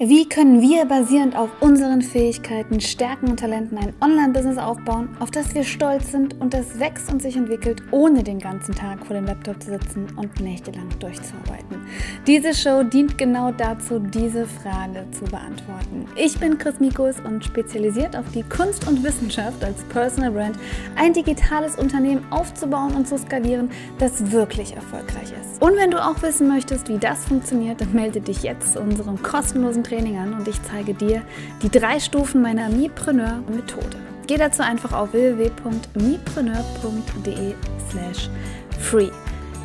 Wie können wir basierend auf unseren Fähigkeiten, Stärken und Talenten ein Online-Business aufbauen, auf das wir stolz sind und das wächst und sich entwickelt, ohne den ganzen Tag vor dem Laptop zu sitzen und nächtelang durchzuarbeiten? Diese Show dient genau dazu, diese Frage zu beantworten. Ich bin Chris Mikus und spezialisiert auf die Kunst und Wissenschaft als Personal Brand, ein digitales Unternehmen aufzubauen und zu skalieren, das wirklich erfolgreich ist. Und wenn du auch wissen möchtest, wie das funktioniert, dann melde dich jetzt zu unserem kostenlosen Training an und ich zeige dir die drei Stufen meiner Mipreneur-Methode. Geh dazu einfach auf www.mipreneur.de slash free.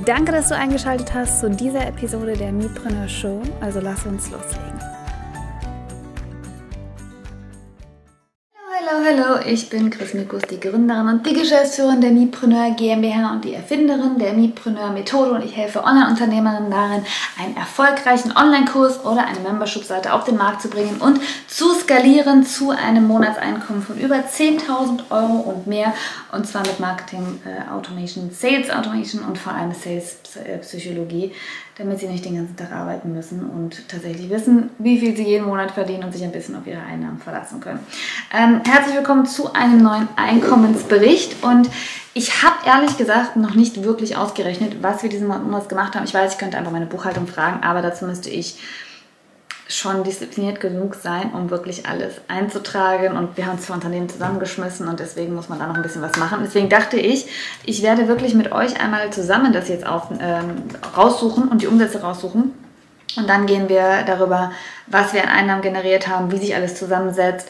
Danke, dass du eingeschaltet hast zu dieser Episode der Mipreneur Show. Also lass uns loslegen. Hallo, ich bin Chris Mikus, die Gründerin und die Geschäftsführerin der Mipreneur GmbH und die Erfinderin der Mipreneur Methode. Und ich helfe Online-Unternehmerinnen darin, einen erfolgreichen Online-Kurs oder eine Membership-Seite auf den Markt zu bringen und zu skalieren zu einem Monatseinkommen von über 10.000 Euro und mehr. Und zwar mit Marketing äh, Automation, Sales Automation und vor allem Sales Psychologie damit sie nicht den ganzen Tag arbeiten müssen und tatsächlich wissen, wie viel sie jeden Monat verdienen und sich ein bisschen auf ihre Einnahmen verlassen können. Ähm, herzlich willkommen zu einem neuen Einkommensbericht und ich habe ehrlich gesagt noch nicht wirklich ausgerechnet, was wir diesen Monat gemacht haben. Ich weiß, ich könnte einfach meine Buchhaltung fragen, aber dazu müsste ich schon diszipliniert genug sein, um wirklich alles einzutragen. Und wir haben zwei Unternehmen zusammengeschmissen und deswegen muss man da noch ein bisschen was machen. Deswegen dachte ich, ich werde wirklich mit euch einmal zusammen das jetzt auf, ähm, raussuchen und die Umsätze raussuchen. Und dann gehen wir darüber, was wir an Einnahmen generiert haben, wie sich alles zusammensetzt,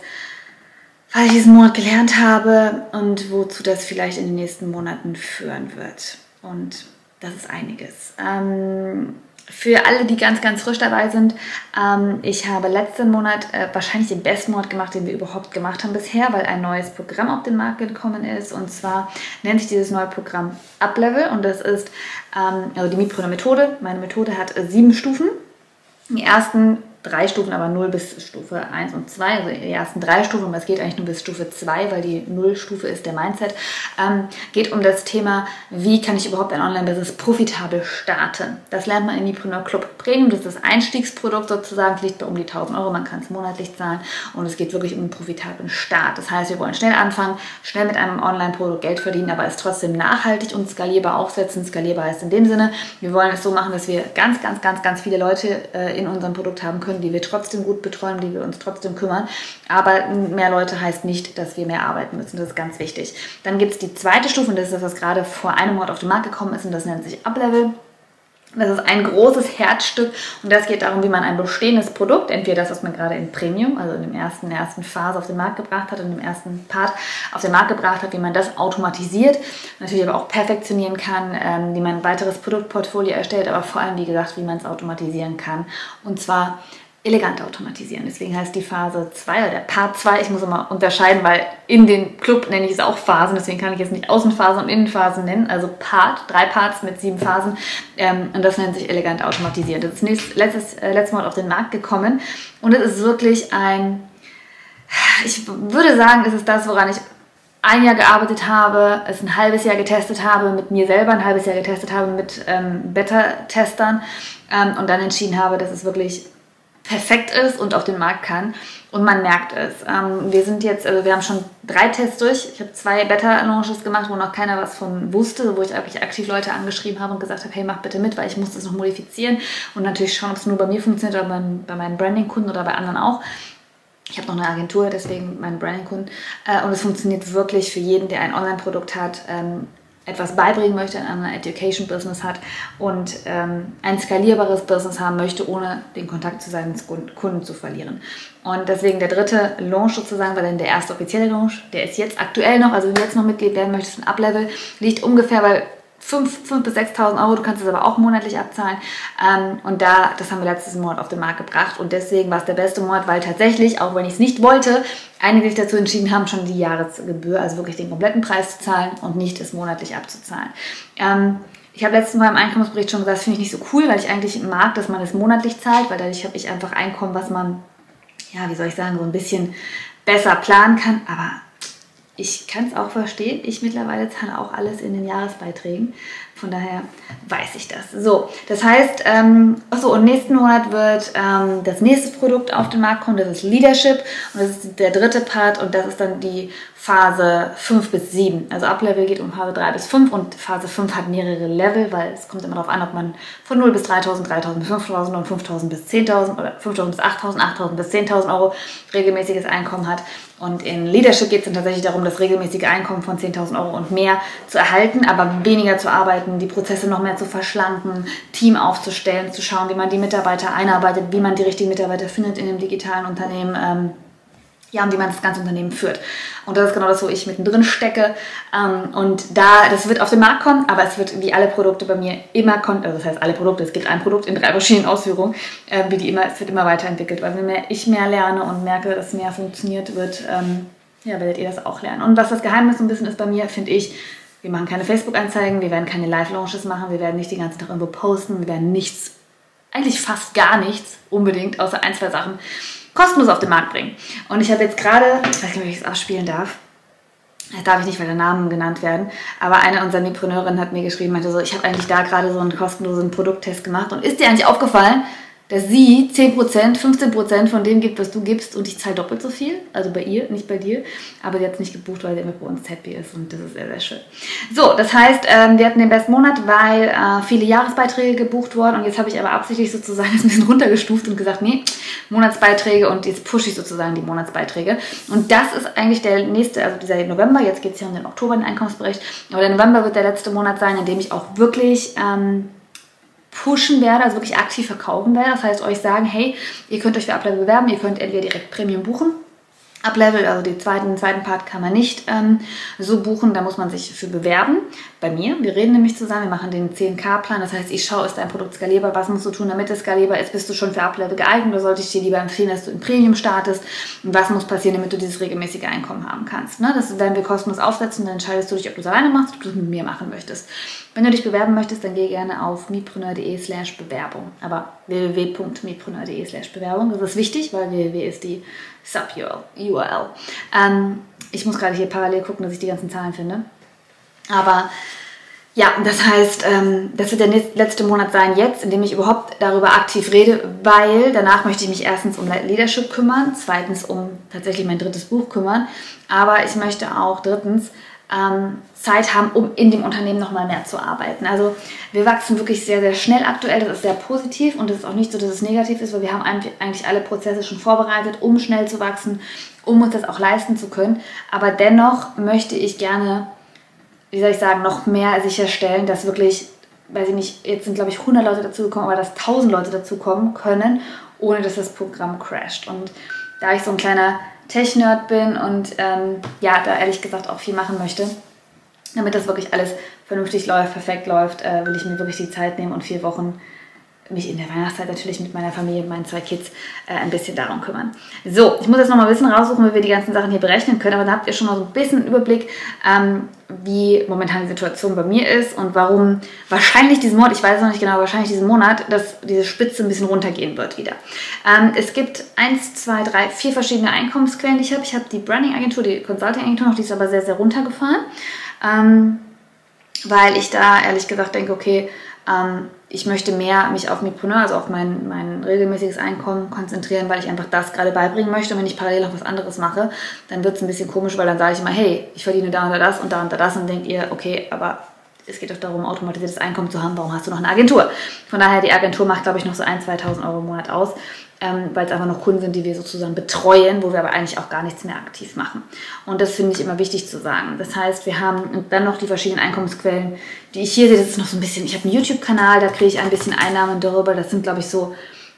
was ich diesen Monat gelernt habe und wozu das vielleicht in den nächsten Monaten führen wird. Und das ist einiges. Ähm, für alle, die ganz, ganz frisch dabei sind, ähm, ich habe letzten Monat äh, wahrscheinlich den besten Monat gemacht, den wir überhaupt gemacht haben bisher, weil ein neues Programm auf den Markt gekommen ist. Und zwar nennt sich dieses neue Programm Uplevel und das ist ähm, also die Mipreneur Methode. Meine Methode hat äh, sieben Stufen. Die ersten drei Stufen, aber 0 bis Stufe 1 und 2, also die ersten drei Stufen, aber es geht eigentlich nur bis Stufe 2, weil die Nullstufe ist der Mindset, ähm, geht um das Thema, wie kann ich überhaupt ein Online-Business profitabel starten. Das lernt man in Nipreneur Club Premium, das ist das Einstiegsprodukt sozusagen, liegt bei um die 1000 Euro, man kann es monatlich zahlen und es geht wirklich um einen profitablen Start. Das heißt, wir wollen schnell anfangen, schnell mit einem Online-Produkt Geld verdienen, aber es trotzdem nachhaltig und skalierbar aufsetzen. Skalierbar heißt in dem Sinne, wir wollen es so machen, dass wir ganz, ganz, ganz, ganz viele Leute äh, in unserem Produkt haben können, können, die wir trotzdem gut betreuen, die wir uns trotzdem kümmern. Aber mehr Leute heißt nicht, dass wir mehr arbeiten müssen. Das ist ganz wichtig. Dann gibt es die zweite Stufe, und das ist das, was gerade vor einem Monat auf den Markt gekommen ist, und das nennt sich Uplevel. Das ist ein großes Herzstück und das geht darum, wie man ein bestehendes Produkt, entweder das, was man gerade in Premium, also in, dem ersten, der ersten Phase auf den Markt gebracht hat, in dem ersten Part auf den Markt gebracht hat, wie man das automatisiert, natürlich aber auch perfektionieren kann, ähm, wie man ein weiteres Produktportfolio erstellt, aber vor allem, wie gesagt, wie man es automatisieren kann. Und zwar elegant automatisieren. Deswegen heißt die Phase 2 oder der Part 2, ich muss immer unterscheiden, weil in den Club nenne ich es auch Phasen, deswegen kann ich jetzt nicht Außenphasen und Innenphasen nennen, also Part, drei Parts mit sieben Phasen ähm, und das nennt sich elegant automatisieren. Das ist nächstes, letztes, äh, letztes Mal auf den Markt gekommen und es ist wirklich ein, ich würde sagen, es ist das, woran ich ein Jahr gearbeitet habe, es ein halbes Jahr getestet habe, mit mir selber ein halbes Jahr getestet habe, mit ähm, Beta-Testern ähm, und dann entschieden habe, dass es wirklich perfekt ist und auf den Markt kann. Und man merkt es. Ähm, wir sind jetzt, also wir haben schon drei Tests durch. Ich habe zwei Beta-Launches gemacht, wo noch keiner was von wusste, wo ich wirklich aktiv Leute angeschrieben habe und gesagt habe, hey, mach bitte mit, weil ich muss das noch modifizieren und natürlich schauen, ob es nur bei mir funktioniert oder bei, bei meinen Branding-Kunden oder bei anderen auch. Ich habe noch eine Agentur, deswegen meinen Branding-Kunden. Äh, und es funktioniert wirklich für jeden, der ein Online-Produkt hat. Ähm, etwas beibringen möchte, in einem Education-Business hat und ähm, ein skalierbares Business haben möchte, ohne den Kontakt zu seinen Kunden zu verlieren. Und deswegen der dritte Launch sozusagen, weil dann der erste offizielle Launch, der ist jetzt aktuell noch, also wenn du jetzt noch Mitglied werden möchtest, ein Uplevel, liegt ungefähr bei 5.000 bis 6.000 Euro, du kannst es aber auch monatlich abzahlen. Ähm, und da, das haben wir letztes Monat auf den Markt gebracht und deswegen war es der beste Monat, weil tatsächlich, auch wenn ich es nicht wollte, einige sich dazu entschieden haben, schon die Jahresgebühr, also wirklich den kompletten Preis zu zahlen und nicht es monatlich abzuzahlen. Ähm, ich habe letztens Mal im Einkommensbericht schon gesagt, das finde ich nicht so cool, weil ich eigentlich mag, dass man es monatlich zahlt, weil dadurch habe ich einfach Einkommen, was man, ja, wie soll ich sagen, so ein bisschen besser planen kann. Aber ich kann es auch verstehen. Ich mittlerweile zahle auch alles in den Jahresbeiträgen. Von daher weiß ich das. So, das heißt, ähm, achso, und nächsten Monat wird ähm, das nächste Produkt auf den Markt kommen, das ist Leadership und das ist der dritte Part und das ist dann die Phase 5 bis 7. Also Uplevel geht um Phase 3 bis 5 und Phase 5 hat mehrere Level, weil es kommt immer darauf an, ob man von 0 bis 3.000, 3.000 bis 5.000 und 5.000 bis 10.000 oder 5.000 bis 8.000, 8.000 bis 10.000 Euro regelmäßiges Einkommen hat. Und in Leadership geht es dann tatsächlich darum, das regelmäßige Einkommen von 10.000 Euro und mehr zu erhalten, aber weniger zu arbeiten, die Prozesse noch mehr zu verschlanken, Team aufzustellen, zu schauen, wie man die Mitarbeiter einarbeitet, wie man die richtigen Mitarbeiter findet in einem digitalen Unternehmen. Ähm, ja, und wie man das ganze Unternehmen führt. Und das ist genau das, wo ich mittendrin stecke. Ähm, und da, das wird auf den Markt kommen, aber es wird wie alle Produkte bei mir immer, also das heißt alle Produkte, es gibt ein Produkt in drei verschiedenen Ausführungen, äh, wie die immer, es wird immer weiterentwickelt, weil wenn ich mehr lerne und merke, dass mehr funktioniert, wird, ähm, ja, werdet ihr das auch lernen. Und was das Geheimnis so ein bisschen ist bei mir, finde ich, wir machen keine Facebook-Anzeigen, wir werden keine Live-Launches machen, wir werden nicht den ganzen Tag irgendwo posten, wir werden nichts, eigentlich fast gar nichts unbedingt, außer ein, zwei Sachen kostenlos auf den Markt bringen. Und ich habe jetzt gerade, ich weiß nicht, ob ich es ausspielen darf, das darf ich nicht, weil der Namen genannt werden, aber eine unserer Mipreneurinnen hat mir geschrieben, meinte so, ich habe eigentlich da gerade so einen kostenlosen Produkttest gemacht und ist dir eigentlich aufgefallen, dass sie 10%, 15% von dem gibt, was du gibst und ich zahle doppelt so viel. Also bei ihr, nicht bei dir. Aber sie hat es nicht gebucht, weil sie immer bei uns happy ist und das ist sehr, sehr schön. So, das heißt, ähm, wir hatten den besten Monat, weil äh, viele Jahresbeiträge gebucht wurden und jetzt habe ich aber absichtlich sozusagen das ein bisschen runtergestuft und gesagt, nee, Monatsbeiträge und jetzt pushe ich sozusagen die Monatsbeiträge. Und das ist eigentlich der nächste, also dieser November, jetzt geht es hier um den Oktober, den Einkommensbericht, aber der November wird der letzte Monat sein, in dem ich auch wirklich... Ähm, pushen werde, also wirklich aktiv verkaufen werde. Das heißt, euch sagen, hey, ihr könnt euch für Uplevel bewerben, ihr könnt entweder direkt Premium buchen. Uplevel, also den zweiten, zweiten Part kann man nicht ähm, so buchen, da muss man sich für bewerben. Bei mir, wir reden nämlich zusammen, wir machen den 10K-Plan, das heißt, ich schaue, ist dein Produkt skalierbar, was musst du tun, damit es skalierbar ist, bist du schon für Uplevel geeignet oder sollte ich dir lieber empfehlen, dass du in Premium startest und was muss passieren, damit du dieses regelmäßige Einkommen haben kannst. Ne? Das werden wir kostenlos aufsetzen, dann entscheidest du dich, ob du es alleine machst, ob du es mit mir machen möchtest. Wenn du dich bewerben möchtest, dann geh gerne auf mipreneur.de slash Bewerbung. Aber www.mipreneur.de slash Bewerbung. Das ist wichtig, weil www ist die Sub-URL. Ähm, ich muss gerade hier parallel gucken, dass ich die ganzen Zahlen finde. Aber ja, das heißt, ähm, das wird der letzte Monat sein jetzt, in dem ich überhaupt darüber aktiv rede, weil danach möchte ich mich erstens um Leadership kümmern, zweitens um tatsächlich mein drittes Buch kümmern, aber ich möchte auch drittens ähm, Zeit haben, um in dem Unternehmen nochmal mehr zu arbeiten. Also wir wachsen wirklich sehr, sehr schnell aktuell. Das ist sehr positiv und es ist auch nicht so, dass es negativ ist, weil wir haben eigentlich alle Prozesse schon vorbereitet, um schnell zu wachsen, um uns das auch leisten zu können. Aber dennoch möchte ich gerne, wie soll ich sagen, noch mehr sicherstellen, dass wirklich, weiß ich nicht, jetzt sind glaube ich 100 Leute dazugekommen, aber dass 1000 Leute dazukommen können, ohne dass das Programm crasht. Und da ich so ein kleiner Tech-Nerd bin und ähm, ja, da ehrlich gesagt auch viel machen möchte. Damit das wirklich alles vernünftig läuft, perfekt läuft, äh, will ich mir wirklich die Zeit nehmen und vier Wochen mich in der Weihnachtszeit natürlich mit meiner Familie, meinen zwei Kids, äh, ein bisschen darum kümmern. So, ich muss jetzt noch mal ein bisschen raussuchen, wie wir die ganzen Sachen hier berechnen können, aber da habt ihr schon mal so ein bisschen einen Überblick, ähm, wie momentan die Situation bei mir ist und warum wahrscheinlich diesen Monat, ich weiß noch nicht genau, wahrscheinlich diesen Monat, dass diese Spitze ein bisschen runtergehen wird wieder. Ähm, es gibt eins, zwei, drei, vier verschiedene Einkommensquellen, die ich habe. Ich habe die Branding-Agentur, die Consulting-Agentur noch, die ist aber sehr, sehr runtergefahren, ähm, weil ich da ehrlich gesagt denke, okay, ähm, ich möchte mehr mich auf Mipreneur, also auf mein, mein regelmäßiges Einkommen konzentrieren, weil ich einfach das gerade beibringen möchte. Und wenn ich parallel noch was anderes mache, dann wird es ein bisschen komisch, weil dann sage ich immer, hey, ich verdiene da und da das und da und da das und denkt ihr, okay, aber es geht doch darum, automatisiertes Einkommen zu haben, warum hast du noch eine Agentur? Von daher, die Agentur macht, glaube ich, noch so 1.000, 2.000 Euro im Monat aus ähm, weil es einfach noch Kunden sind, die wir sozusagen betreuen, wo wir aber eigentlich auch gar nichts mehr aktiv machen. Und das finde ich immer wichtig zu sagen. Das heißt, wir haben dann noch die verschiedenen Einkommensquellen, die ich hier sehe. Das ist noch so ein bisschen, ich habe einen YouTube-Kanal, da kriege ich ein bisschen Einnahmen darüber. Das sind, glaube ich, so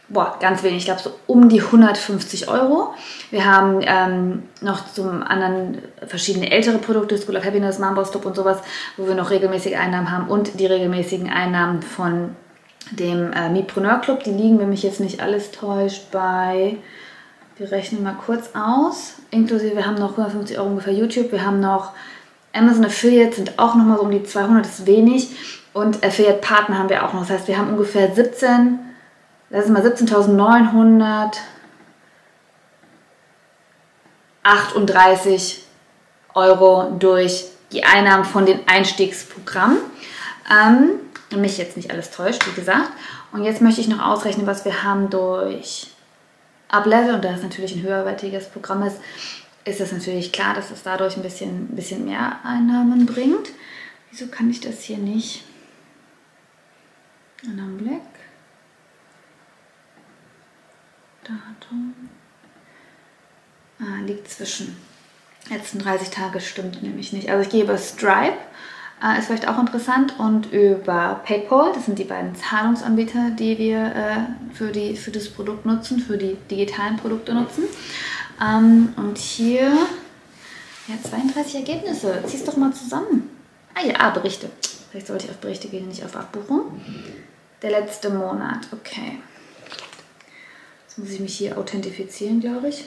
boah, ganz wenig, ich glaube so um die 150 Euro. Wir haben ähm, noch zum anderen verschiedene ältere Produkte, School of Happiness, Mambo Stop und sowas, wo wir noch regelmäßige Einnahmen haben und die regelmäßigen Einnahmen von dem äh, Mipreneur Club. Die liegen, wenn mich jetzt nicht alles täuscht, bei, wir rechnen mal kurz aus, inklusive, wir haben noch 150 Euro ungefähr YouTube, wir haben noch Amazon Affiliate, sind auch nochmal so um die 200, das ist wenig. Und Affiliate Partner haben wir auch noch. Das heißt, wir haben ungefähr 17, das ist mal 17.938 Euro durch die Einnahmen von den Einstiegsprogrammen. Ähm, mich jetzt nicht alles täuscht, wie gesagt. Und jetzt möchte ich noch ausrechnen, was wir haben durch Uplevel. Und da es natürlich ein höherwertiges Programm ist, ist es natürlich klar, dass es dadurch ein bisschen, ein bisschen mehr Einnahmen bringt. Wieso kann ich das hier nicht? Einen Augenblick. Datum. Ah, liegt zwischen. Letzten 30 Tage stimmt nämlich nicht. Also ich gehe über Stripe, äh, ist vielleicht auch interessant, und über PayPal. Das sind die beiden Zahlungsanbieter, die wir äh, für, die, für das Produkt nutzen, für die digitalen Produkte nutzen. Ähm, und hier, ja, 32 Ergebnisse. Zieh's doch mal zusammen. Ah ja, ah, Berichte. Vielleicht sollte ich auf Berichte gehen, nicht auf Abbuchung. Der letzte Monat, okay. Jetzt muss ich mich hier authentifizieren, glaube ich.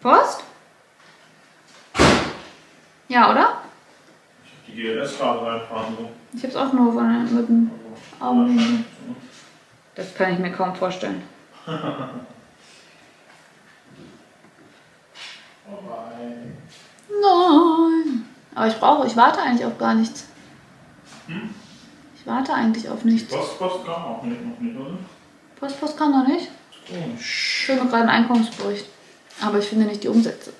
Post? Ja, oder? Ich habe die GLS-Karte reinfahren. So. Ich habe es auch nur von, mit dem Augen. Das kann ich mir kaum vorstellen. Nein. Aber ich brauche, ich warte eigentlich auf gar nichts. Hm? Ich warte eigentlich auf nichts. Post, Post kam auch nicht, noch nicht, oder? Post, Post kann noch nicht. Komisch. Ich filme gerade einen Einkommensbericht. Aber ich finde nicht die Umsätze.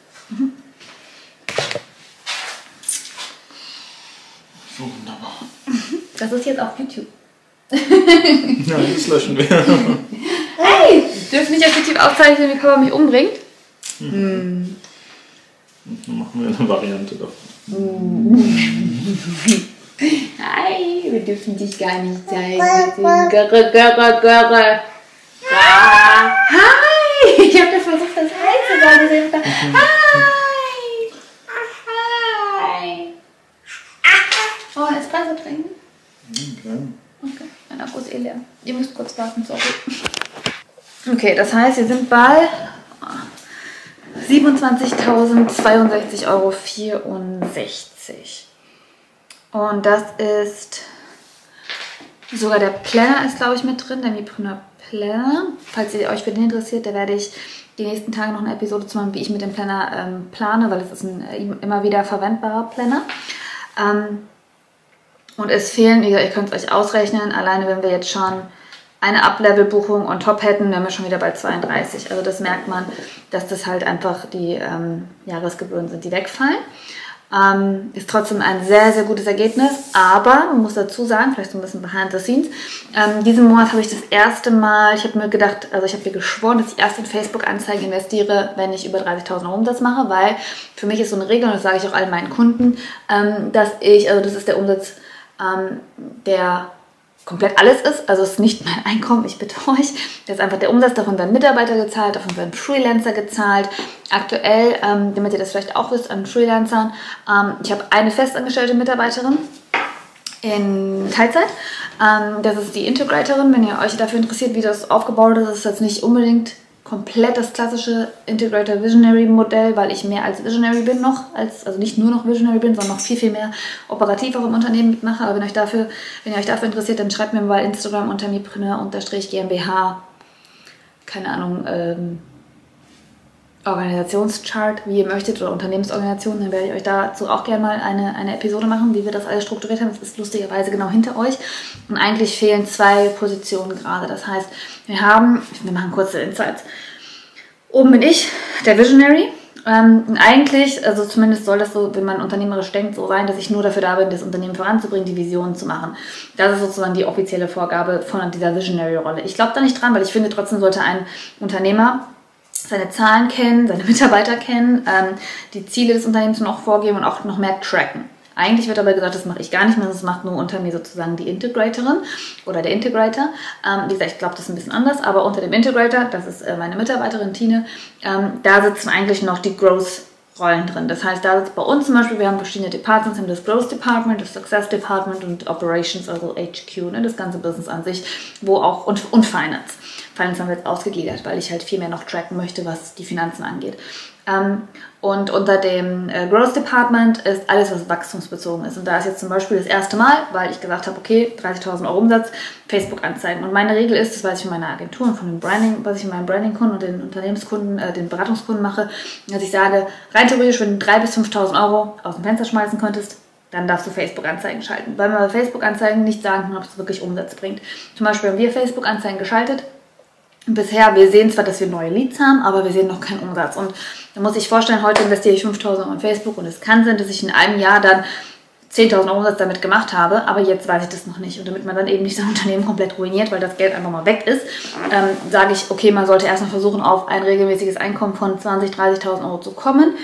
So wunderbar. Das ist jetzt auf YouTube. Nein, das löschen wir. Hey! Dürfen nicht auf YouTube aufzeichnen, wie Papa mich umbringt? Dann machen wir eine Variante davon. Hi, wir dürfen dich gar nicht zeigen. Görre, görre, görre. Hi! Ich habe das versucht, das Hi zu sagen. Hi! Hi! Espresso trinken? Okay. Okay, mein Akku ist eh leer. Ihr müsst kurz warten, sorry. Okay, das heißt, wir sind bei 27.062,64 Euro. Und das ist sogar der Planner ist, glaube ich, mit drin, der Mipreneur Planner. Falls ihr euch für den interessiert, da werde ich die nächsten Tage noch eine Episode zu machen, wie ich mit dem Planner ähm, plane, weil es ist ein äh, immer wieder verwendbarer Planner. Ähm, und es fehlen, wie ihr könnt es euch ausrechnen, alleine wenn wir jetzt schon eine Up-Level-Buchung on top hätten, wären wir schon wieder bei 32. Also das merkt man, dass das halt einfach die ähm, Jahresgebühren sind, die wegfallen. Ähm, ist trotzdem ein sehr, sehr gutes Ergebnis, aber man muss dazu sagen, vielleicht so ein bisschen behind the scenes, ähm, diesen Monat habe ich das erste Mal, ich habe mir gedacht, also ich habe mir geschworen, dass ich erst in Facebook-Anzeigen investiere, wenn ich über 30.000 Euro Umsatz mache, weil für mich ist so eine Regel, und das sage ich auch allen meinen Kunden, ähm, dass ich, also das ist der Umsatz, ähm, der komplett alles ist. Also es ist nicht mein Einkommen, ich bitte euch. Das ist einfach der Umsatz, davon werden Mitarbeiter gezahlt, davon werden Freelancer gezahlt. Aktuell, ähm, damit ihr das vielleicht auch wisst, an Freelancern, ähm, ich habe eine festangestellte Mitarbeiterin in Teilzeit. Ähm, das ist die Integratorin. Wenn ihr euch dafür interessiert, wie das aufgebaut ist, ist das nicht unbedingt komplett das klassische Integrator Visionary Modell, weil ich mehr als Visionary bin noch, als, also nicht nur noch Visionary bin, sondern noch viel, viel mehr operativ auch im Unternehmen mitmache. Aber wenn, euch dafür, wenn ihr euch dafür interessiert, dann schreibt mir mal Instagram unter mipreneur-gmbh, keine Ahnung, ähm, Organisationschart, wie ihr möchtet, oder Unternehmensorganisation, dann werde ich euch dazu auch gerne mal eine, eine Episode machen, wie wir das alles strukturiert haben. Das ist lustigerweise genau hinter euch. Und eigentlich fehlen zwei Positionen gerade. Das heißt, wir haben, wir machen kurze Insights. Oben bin ich, der Visionary. Ähm, eigentlich, also zumindest soll das so, wenn man unternehmerisch denkt, so sein, dass ich nur dafür da bin, das Unternehmen voranzubringen, die Vision zu machen. Das ist sozusagen die offizielle Vorgabe von dieser Visionary-Rolle. Ich glaube da nicht dran, weil ich finde, trotzdem sollte ein Unternehmer seine Zahlen kennen, seine Mitarbeiter kennen, ähm, die Ziele des Unternehmens noch vorgeben und auch noch mehr tracken. Eigentlich wird aber gesagt, das mache ich gar nicht mehr, das macht nur unter mir sozusagen die Integratorin oder der Integrator. Ähm, wie gesagt, ich glaube, das ist ein bisschen anders, aber unter dem Integrator, das ist äh, meine Mitarbeiterin Tine, ähm, da sitzen eigentlich noch die Growth Rollen drin. Das heißt, da sitzt bei uns zum Beispiel, wir haben verschiedene Departments, haben das Growth Department, das Success Department und Operations, also HQ, ne, das ganze Business an sich, wo auch und, und Finance Finance haben wir jetzt ausgegliedert, weil ich halt viel mehr noch tracken möchte, was die Finanzen angeht. Ähm, und unter dem äh, Growth Department ist alles, was wachstumsbezogen ist. Und da ist jetzt zum Beispiel das erste Mal, weil ich gesagt habe, okay, 30.000 Euro Umsatz, Facebook-Anzeigen. Und meine Regel ist, das weiß ich von meiner Agentur und von dem Branding, was ich in meinen Branding-Kunden und den Unternehmenskunden, äh, den Beratungskunden mache, dass ich sage, rein theoretisch, wenn du 3.000 bis 5.000 Euro aus dem Fenster schmeißen könntest, dann darfst du Facebook-Anzeigen schalten. Weil wir bei Facebook-Anzeigen nicht sagen können, ob es wirklich Umsatz bringt. Zum Beispiel haben wir Facebook-Anzeigen geschaltet bisher, wir sehen zwar, dass wir neue Leads haben, aber wir sehen noch keinen Umsatz. Und da muss ich vorstellen, heute investiere ich 5000 Euro in Facebook und es kann sein, dass ich in einem Jahr dann 10.000 Euro Umsatz damit gemacht habe, aber jetzt weiß ich das noch nicht. Und damit man dann eben nicht sein Unternehmen komplett ruiniert, weil das Geld einfach mal weg ist, ähm, sage ich, okay, man sollte erstmal versuchen, auf ein regelmäßiges Einkommen von 20.000, 30.000 Euro zu kommen,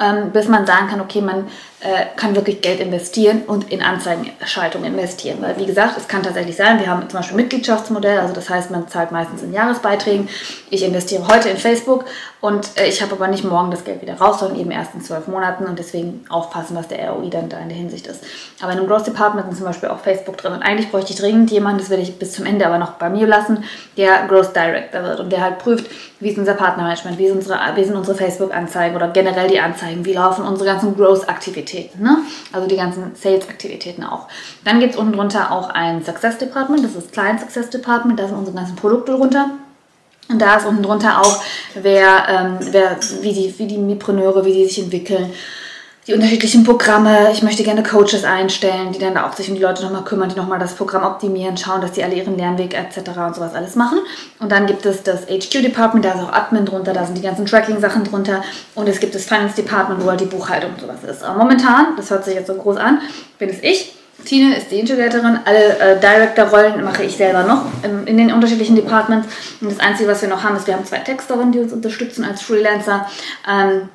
ähm, bis man sagen kann, okay, man äh, kann wirklich Geld investieren und in Anzeigenschaltung investieren. Weil, wie gesagt, es kann tatsächlich sein, wir haben zum Beispiel ein Mitgliedschaftsmodell, also das heißt, man zahlt meistens in Jahresbeiträgen. Ich investiere heute in Facebook und äh, ich habe aber nicht morgen das Geld wieder raus, sondern eben erst in zwölf Monaten und deswegen aufpassen, was der ROI dann da in der Hinsicht ist. Aber in einem Growth Department ist zum Beispiel auch Facebook drin und eigentlich bräuchte ich dringend jemanden, das werde ich bis zum Ende aber noch bei mir lassen, der Growth Director wird und der halt prüft, wie ist unser Partnermanagement, wie, wie sind unsere Facebook-Anzeigen oder generell die Anzeigen, wie laufen unsere ganzen Growth-Aktivitäten, ne? also die ganzen Sales-Aktivitäten auch. Dann gibt es unten drunter auch ein Success Department, das ist Client Success Department, da sind unsere ganzen Produkte drunter. Und da ist unten drunter auch, wer, ähm, wer, wie, die, wie die Mipreneure, wie die sich entwickeln, die unterschiedlichen Programme. Ich möchte gerne Coaches einstellen, die dann auch sich um die Leute nochmal kümmern, die nochmal das Programm optimieren, schauen, dass die alle ihren Lernweg etc. und sowas alles machen. Und dann gibt es das HQ-Department, da ist auch Admin drunter, da sind die ganzen Tracking-Sachen drunter. Und es gibt das Finance-Department, wo halt die Buchhaltung und sowas ist. Aber momentan, das hört sich jetzt so groß an, bin es ich. Tine ist die Integratorin. Alle äh, Director-Rollen mache ich selber noch in, in, den unterschiedlichen Departments. Und das Einzige, was wir noch haben, ist, wir haben zwei Texterinnen, die uns unterstützen als Freelancer. Ähm,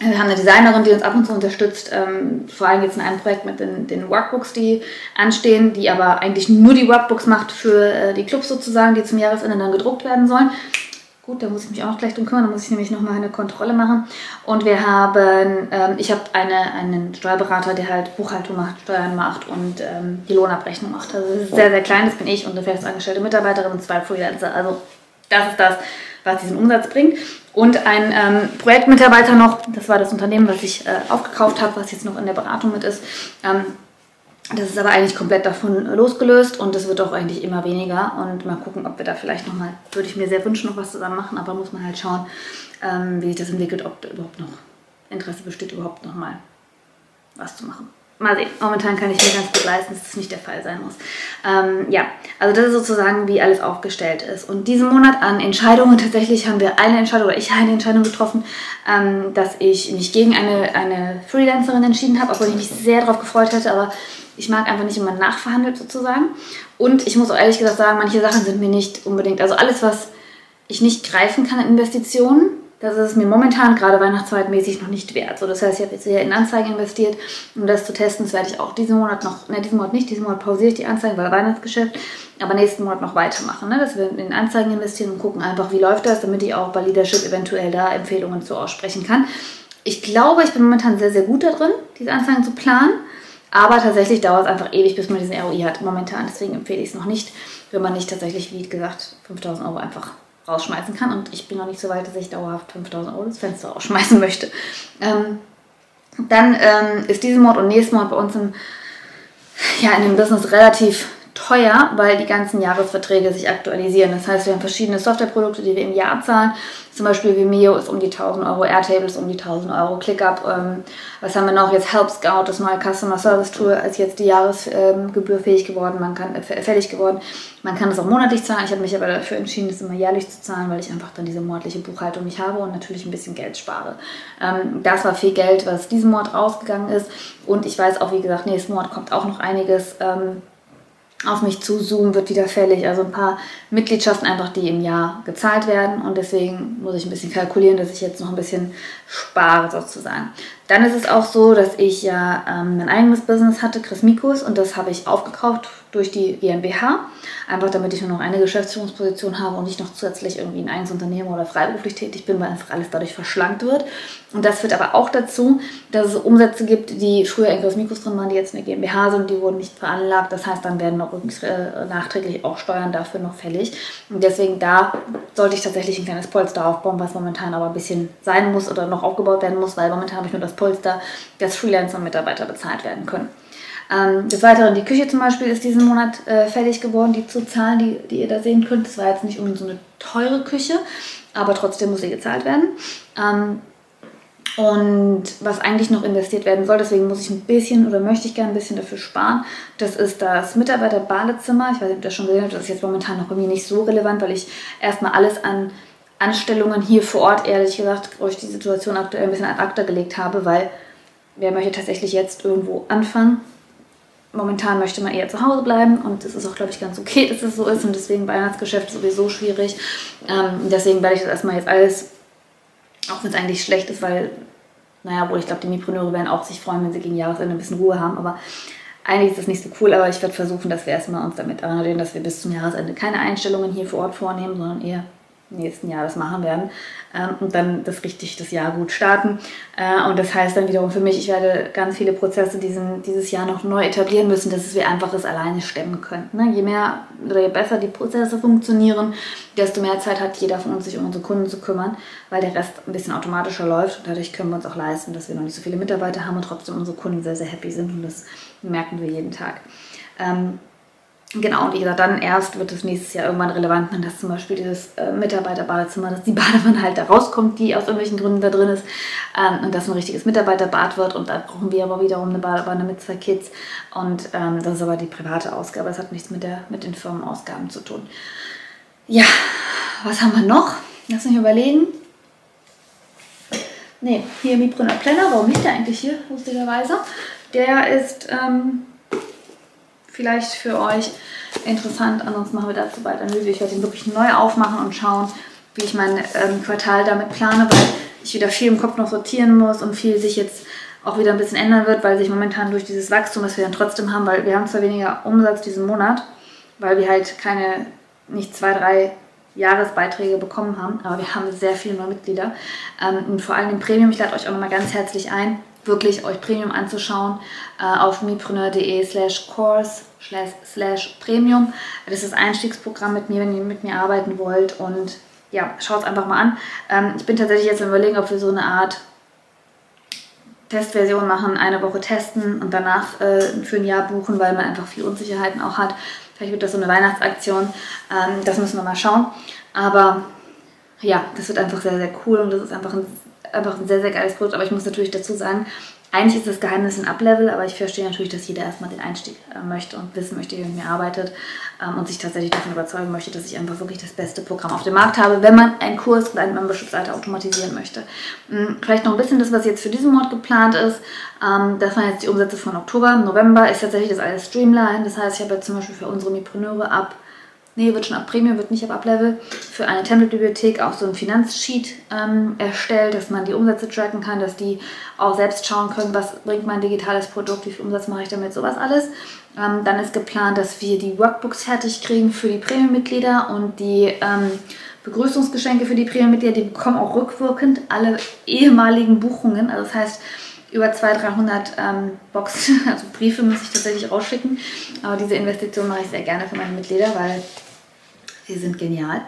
wir haben eine Designerin, die uns ab und zu unterstützt, ähm, vor allem jetzt in einem Projekt mit den, den, Workbooks, die anstehen, die aber eigentlich nur die Workbooks macht für äh, die Clubs sozusagen, die zum Jahresende dann gedruckt werden sollen. Gut, da muss ich mich auch gleich drum kümmern, da muss ich nämlich nochmal eine Kontrolle machen. Und wir haben, ähm, ich habe eine, einen Steuerberater, der halt Buchhaltung macht, Steuern macht und ähm, die Lohnabrechnung macht. Also das ist sehr, sehr klein, das bin ich und eine festangestellte Mitarbeiterin und zwei Freelancer. Also das ist das, was diesen Umsatz bringt. Und ein ähm, Projektmitarbeiter noch, das war das Unternehmen, was ich äh, aufgekauft habe, was jetzt noch in der Beratung mit ist. Das ist aber eigentlich komplett davon losgelöst und das wird auch eigentlich immer weniger. Und mal gucken, ob wir da vielleicht nochmal, würde ich mir sehr wünschen, noch was zusammen machen, aber muss man halt schauen, ähm, wie sich das entwickelt, ob da überhaupt noch Interesse besteht, überhaupt nochmal was zu machen. Mal sehen. Momentan kann ich mir ganz gut leisten, dass das nicht der Fall sein muss. Ähm, ja, also das ist sozusagen, wie alles aufgestellt ist. Und diesen Monat an Entscheidungen, tatsächlich haben wir eine Entscheidung, oder ich habe eine Entscheidung getroffen, ähm, dass ich mich gegen eine, eine Freelancerin entschieden habe, obwohl ich mich sehr darauf gefreut hätte, aber ich mag einfach nicht immer nachverhandelt sozusagen. Und ich muss auch ehrlich gesagt sagen, manche Sachen sind mir nicht unbedingt, also alles, was ich nicht greifen kann in Investitionen, das ist mir momentan gerade weihnachtszeitmäßig noch nicht wert. So, das heißt, ich habe jetzt hier in Anzeigen investiert, um das zu testen. Das werde ich auch diesen Monat noch, ne, diesen Monat nicht, diesen Monat pausiere ich die Anzeigen, weil Weihnachtsgeschäft, aber nächsten Monat noch weitermachen. Ne? Dass wir in Anzeigen investieren und gucken einfach, wie läuft das, damit ich auch bei Leadership eventuell da Empfehlungen zu aussprechen kann. Ich glaube, ich bin momentan sehr, sehr gut darin, diese Anzeigen zu planen. Aber tatsächlich dauert es einfach ewig, bis man diesen ROI hat momentan. Deswegen empfehle ich es noch nicht, wenn man nicht tatsächlich, wie gesagt, 5000 Euro einfach rausschmeißen kann. Und ich bin noch nicht so weit, dass ich dauerhaft 5000 Euro ins Fenster rausschmeißen möchte. Ähm, dann ähm, ist diesen Monat und nächsten Monat bei uns im, ja, in dem Business relativ teuer, weil die ganzen Jahresverträge sich aktualisieren. Das heißt, wir haben verschiedene Softwareprodukte, die wir im Jahr zahlen. Zum Beispiel Vimeo ist um die 1000 Euro, Airtable ist um die 1000 Euro, ClickUp. Ähm, was haben wir noch? Jetzt Help Scout, das neue Customer Service Tool, ist jetzt die Jahresgebühr fähig geworden, man kann, äh, fällig geworden. Man kann das auch monatlich zahlen. Ich habe mich aber dafür entschieden, das immer jährlich zu zahlen, weil ich einfach dann diese monatliche Buchhaltung nicht habe und natürlich ein bisschen Geld spare. Ähm, das war viel Geld, was diesen Monat rausgegangen ist. Und ich weiß auch, wie gesagt, nächsten Monat kommt auch noch einiges. Ähm, auf mich zu. Zoom wird wieder fällig. Also ein paar Mitgliedschaften einfach, die im Jahr gezahlt werden. Und deswegen muss ich ein bisschen kalkulieren, dass ich jetzt noch ein bisschen spare sozusagen. Dann ist es auch so, dass ich ja ähm, mein eigenes Business hatte, Chris Mikus, und das habe ich aufgekauft durch die GmbH. Einfach damit ich nur noch eine Geschäftsführungsposition habe und nicht noch zusätzlich irgendwie ein eigenes Unternehmen oder freiberuflich tätig bin, weil einfach alles dadurch verschlankt wird. Und das führt aber auch dazu, dass es Umsätze gibt, die früher in Chris Mikus drin waren, die jetzt in der GmbH sind, die wurden nicht veranlagt. Das heißt, dann werden noch äh, nachträglich auch Steuern dafür noch fällig. Und deswegen da sollte ich tatsächlich ein kleines Polster aufbauen, was momentan aber ein bisschen sein muss oder noch aufgebaut werden muss, weil momentan habe ich nur das Polster, dass Freelancer und Mitarbeiter bezahlt werden können. Ähm, des Weiteren, die Küche zum Beispiel ist diesen Monat äh, fertig geworden, die zu zahlen, die, die ihr da sehen könnt. Das war jetzt nicht unbedingt so eine teure Küche, aber trotzdem muss sie gezahlt werden. Ähm, und was eigentlich noch investiert werden soll, deswegen muss ich ein bisschen oder möchte ich gerne ein bisschen dafür sparen, das ist das Mitarbeiterbadezimmer. Ich weiß nicht, ob ihr das schon gesehen habt, das ist jetzt momentan noch bei mir nicht so relevant, weil ich erstmal alles an Anstellungen hier vor Ort, ehrlich gesagt, euch die Situation aktuell ein bisschen ad acta gelegt habe, weil wer möchte tatsächlich jetzt irgendwo anfangen? Momentan möchte man eher zu Hause bleiben und es ist auch, glaube ich, ganz okay, dass es so ist und deswegen Weihnachtsgeschäft sowieso schwierig. Ähm, deswegen werde ich das erstmal jetzt alles, auch wenn es eigentlich schlecht ist, weil, naja, wohl ich glaube, die Mipreneure werden auch sich freuen, wenn sie gegen Jahresende ein bisschen Ruhe haben, aber eigentlich ist das nicht so cool, aber ich werde versuchen, dass wir erstmal uns damit arrangieren, dass wir bis zum Jahresende keine Einstellungen hier vor Ort vornehmen, sondern eher nächsten Jahr das machen werden ähm, und dann das richtig das Jahr gut starten. Äh, und das heißt dann wiederum für mich, ich werde ganz viele Prozesse diesen, dieses Jahr noch neu etablieren müssen, dass wir einfach das alleine stemmen können. Ne? Je mehr oder je besser die Prozesse funktionieren, desto mehr Zeit hat jeder von uns, sich um unsere Kunden zu kümmern, weil der Rest ein bisschen automatischer läuft und dadurch können wir uns auch leisten, dass wir noch nicht so viele Mitarbeiter haben und trotzdem unsere Kunden sehr, sehr happy sind und das merken wir jeden Tag. Genau, und dann erst wird es nächstes Jahr irgendwann relevant, wenn das zum Beispiel dieses äh, Mitarbeiterbadezimmer, dass die Badewanne halt da rauskommt, die aus irgendwelchen Gründen da drin ist, ähm, und dass ein richtiges Mitarbeiterbad wird. Und da brauchen wir aber wiederum eine Badewanne mit zwei Kids. Und ähm, das ist aber die private Ausgabe, das hat nichts mit, der, mit den Firmenausgaben zu tun. Ja, was haben wir noch? Lass mich überlegen. Ne, hier Mibrunner Planner, warum liegt der eigentlich hier, lustigerweise? Der ist. Ähm, vielleicht für euch interessant. Ansonsten machen wir dazu bald Analyse. Ich werde ihn wirklich neu aufmachen und schauen, wie ich mein ähm, Quartal damit plane, weil ich wieder viel im Kopf noch sortieren muss und viel sich jetzt auch wieder ein bisschen ändern wird, weil sich momentan durch dieses Wachstum, das wir dann trotzdem haben, weil wir haben zwar weniger Umsatz diesen Monat, weil wir halt keine, nicht zwei, drei Jahresbeiträge bekommen haben, aber wir haben sehr viele neue Mitglieder ähm, und vor allem im Premium. Ich lade euch auch nochmal ganz herzlich ein, wirklich euch Premium anzuschauen äh, auf mipreneur.de slash course slash premium. Das ist das Einstiegsprogramm mit mir, wenn ihr mit mir arbeiten wollt und ja, schaut es einfach mal an. Ähm, ich bin tatsächlich jetzt überlegen, ob wir so eine Art Testversion machen, eine Woche testen und danach äh, für ein Jahr buchen, weil man einfach viel Unsicherheiten auch hat. Vielleicht wird das so eine Weihnachtsaktion. Ähm, das müssen wir mal schauen. Aber ja, das wird einfach sehr, sehr cool und das ist einfach ein einfach ein sehr, sehr geiles Produkt. Aber ich muss natürlich dazu sagen, eigentlich ist das Geheimnis ein Uplevel, aber ich verstehe natürlich, dass jeder erstmal den Einstieg äh, möchte und wissen möchte, wie er mit mir arbeitet ähm, und sich tatsächlich davon überzeugen möchte, dass ich einfach wirklich das beste Programm auf dem Markt habe, wenn man einen Kurs und eine Membership-Seite automatisieren möchte. Ähm, vielleicht noch ein bisschen das, was jetzt für diesen Monat geplant ist. Ähm, das waren jetzt die Umsätze von Oktober. November ist tatsächlich das alles Streamline. Das heißt, ich habe jetzt zum Beispiel für unsere Mipreneure ab nee, wird schon ab Premium, wird nicht ab Uplevel, für eine Template-Bibliothek auch so ein Finanzsheet ähm, erstellt, dass man die Umsätze tracken kann, dass die auch selbst schauen können, was bringt mein digitales Produkt, wie viel Umsatz mache ich damit, sowas alles. Ähm, dann ist geplant, dass wir die Workbooks fertig kriegen für die Premium-Mitglieder und die ähm, Begrüßungsgeschenke für die Premium-Mitglieder, die bekommen auch rückwirkend alle ehemaligen Buchungen. Also das heißt, über 200, 300 ähm, Boxen, also Briefe muss ich tatsächlich rausschicken. Aber diese Investition mache ich sehr gerne für meine Mitglieder, weil Sie sind genial.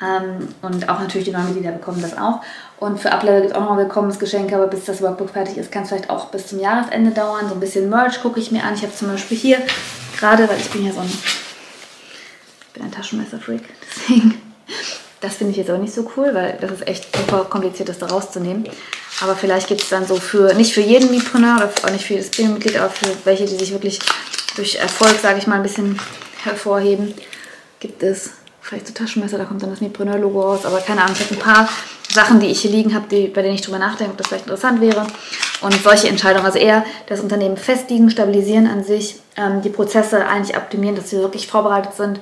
Ähm, und auch natürlich die neuen Mitglieder bekommen das auch. Und für Uplevel gibt es auch noch Willkommensgeschenke, aber bis das Workbook fertig ist, kann es vielleicht auch bis zum Jahresende dauern. So ein bisschen Merch gucke ich mir an. Ich habe zum Beispiel hier gerade, weil ich bin ja so ein, ich bin ein Taschenmesser-Freak, deswegen, das finde ich jetzt auch nicht so cool, weil das ist echt super kompliziert, das da rauszunehmen. Aber vielleicht gibt es dann so für, nicht für jeden Mietpreneur oder auch nicht für jedes Premium-Mitglied, aber für welche, die sich wirklich durch Erfolg, sage ich mal, ein bisschen hervorheben, gibt es vielleicht so Taschenmesser, da kommt dann das Mipreneur-Logo raus, aber keine Ahnung, ich habe ein paar Sachen, die ich hier liegen habe, bei denen ich drüber nachdenke, ob das vielleicht interessant wäre. Und solche Entscheidungen, also eher das Unternehmen festigen, stabilisieren an sich, ähm, die Prozesse eigentlich optimieren, dass wir wirklich vorbereitet sind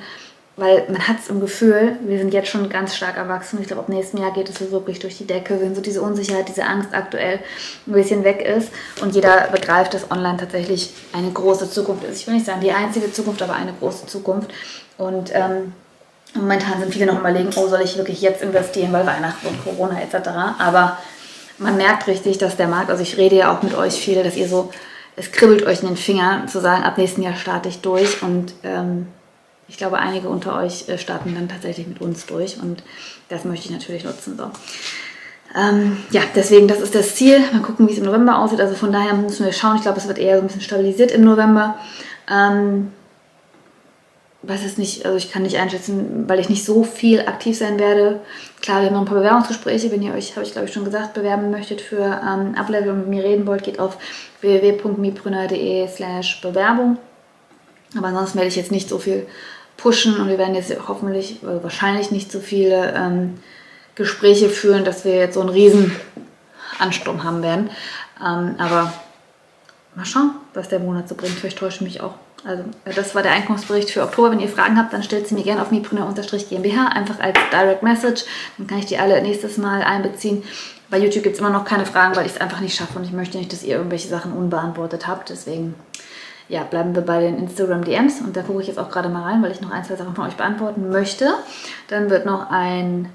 weil man hat es im Gefühl, wir sind jetzt schon ganz stark erwachsen. Ich glaube, ab nächsten Jahr geht es wirklich durch die Decke, wenn so diese Unsicherheit, diese Angst aktuell ein bisschen weg ist und jeder begreift, dass online tatsächlich eine große Zukunft ist. Ich will nicht sagen die einzige Zukunft, aber eine große Zukunft. Und ähm, momentan sind viele noch überlegen, oh, soll ich wirklich jetzt investieren, weil Weihnachten und Corona etc. Aber man merkt richtig, dass der Markt, also ich rede ja auch mit euch viele, dass ihr so, es kribbelt euch in den Fingern zu sagen, ab nächsten Jahr starte ich durch und ähm, ich glaube, einige unter euch äh, starten dann tatsächlich mit uns durch und das möchte ich natürlich nutzen. So. Ähm, ja, deswegen, das ist das Ziel. Mal gucken, wie es im November aussieht. Also von daher müssen wir schauen. Ich glaube, es wird eher so ein bisschen stabilisiert im November. Ähm, weiß es nicht, also ich kann nicht einschätzen, weil ich nicht so viel aktiv sein werde. Klar, wir haben noch ein paar Bewerbungsgespräche. Wenn ihr euch, habe ich glaube ich schon gesagt, bewerben möchtet für ähm, Uplevel und mit mir reden wollt, geht auf www.mipreneur.de slash Bewerbung. Aber ansonsten werde ich jetzt nicht so viel pushen und wir werden jetzt hoffentlich, oder wahrscheinlich nicht so viele ähm, Gespräche führen, dass wir jetzt so einen riesen Ansturm haben werden. Ähm, aber mal schauen, was der Monat so bringt. Vielleicht täusche ich mich auch. Also das war der Einkommensbericht für Oktober. Wenn ihr Fragen habt, dann stellt sie mir gerne auf mipreneur-gmbh, einfach als Direct Message. Dann kann ich die alle nächstes Mal einbeziehen. Bei YouTube gibt es immer noch keine Fragen, weil ich es einfach nicht schaffe und ich möchte nicht, dass ihr irgendwelche Sachen unbeantwortet habt. Deswegen ja, bleiben wir bei den Instagram DMs und da gucke ich jetzt auch gerade mal rein, weil ich noch ein, zwei Sachen von euch beantworten möchte. Dann wird noch ein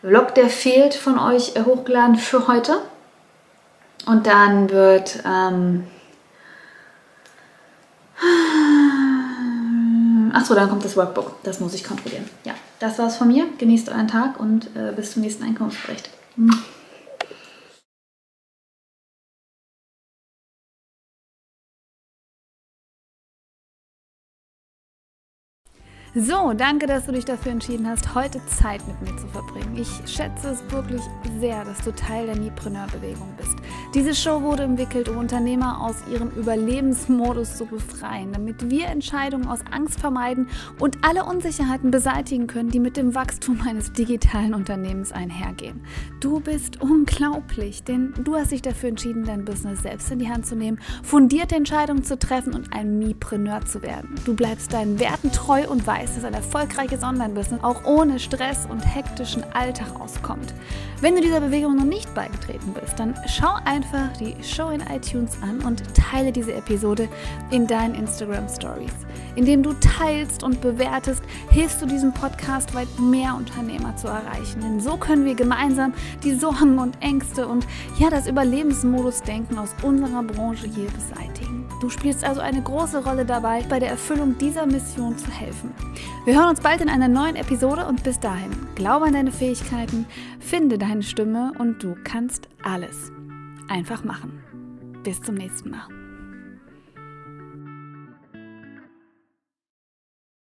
Vlog, der fehlt, von euch äh, hochgeladen für heute. Und dann wird ähm, Achso, dann kommt das Workbook. Das muss ich kontrollieren. Ja, das war's von mir. Genießt euren Tag und äh, bis zum nächsten Einkommensbericht. So, danke, dass du dich dafür entschieden hast, heute Zeit mit mir zu verbringen. Ich schätze es wirklich sehr, dass du Teil der Mipreneur-Bewegung bist. Diese Show wurde entwickelt, um Unternehmer aus ihrem Überlebensmodus zu befreien, damit wir Entscheidungen aus Angst vermeiden und alle Unsicherheiten beseitigen können, die mit dem Wachstum eines digitalen Unternehmens einhergehen. Du bist unglaublich, denn du hast dich dafür entschieden, dein Business selbst in die Hand zu nehmen, fundierte Entscheidungen zu treffen und ein Mipreneur zu werden. Du bleibst deinen Werten treu und weißt, weiß, dass ein erfolgreiches Online-Business auch ohne Stress und hektischen Alltag auskommt. Wenn du dieser Bewegung noch nicht beigetreten bist, dann schau einfach die Show in iTunes an und teile diese Episode in deinen Instagram Stories. Indem du teilst und bewertest, hilfst du diesem Podcast weit mehr Unternehmer zu erreichen. Denn so können wir gemeinsam die Sorgen und Ängste und ja, das Überlebensmodus-Denken aus unserer Branche hier beseitigen. Du spielst also eine große Rolle dabei, bei der Erfüllung dieser Mission zu helfen. Wir hören uns bald in einer neuen Episode und bis dahin, glaube an deine Fähigkeiten, finde deine Stimme und du kannst alles. Einfach machen. Bis zum nächsten Mal.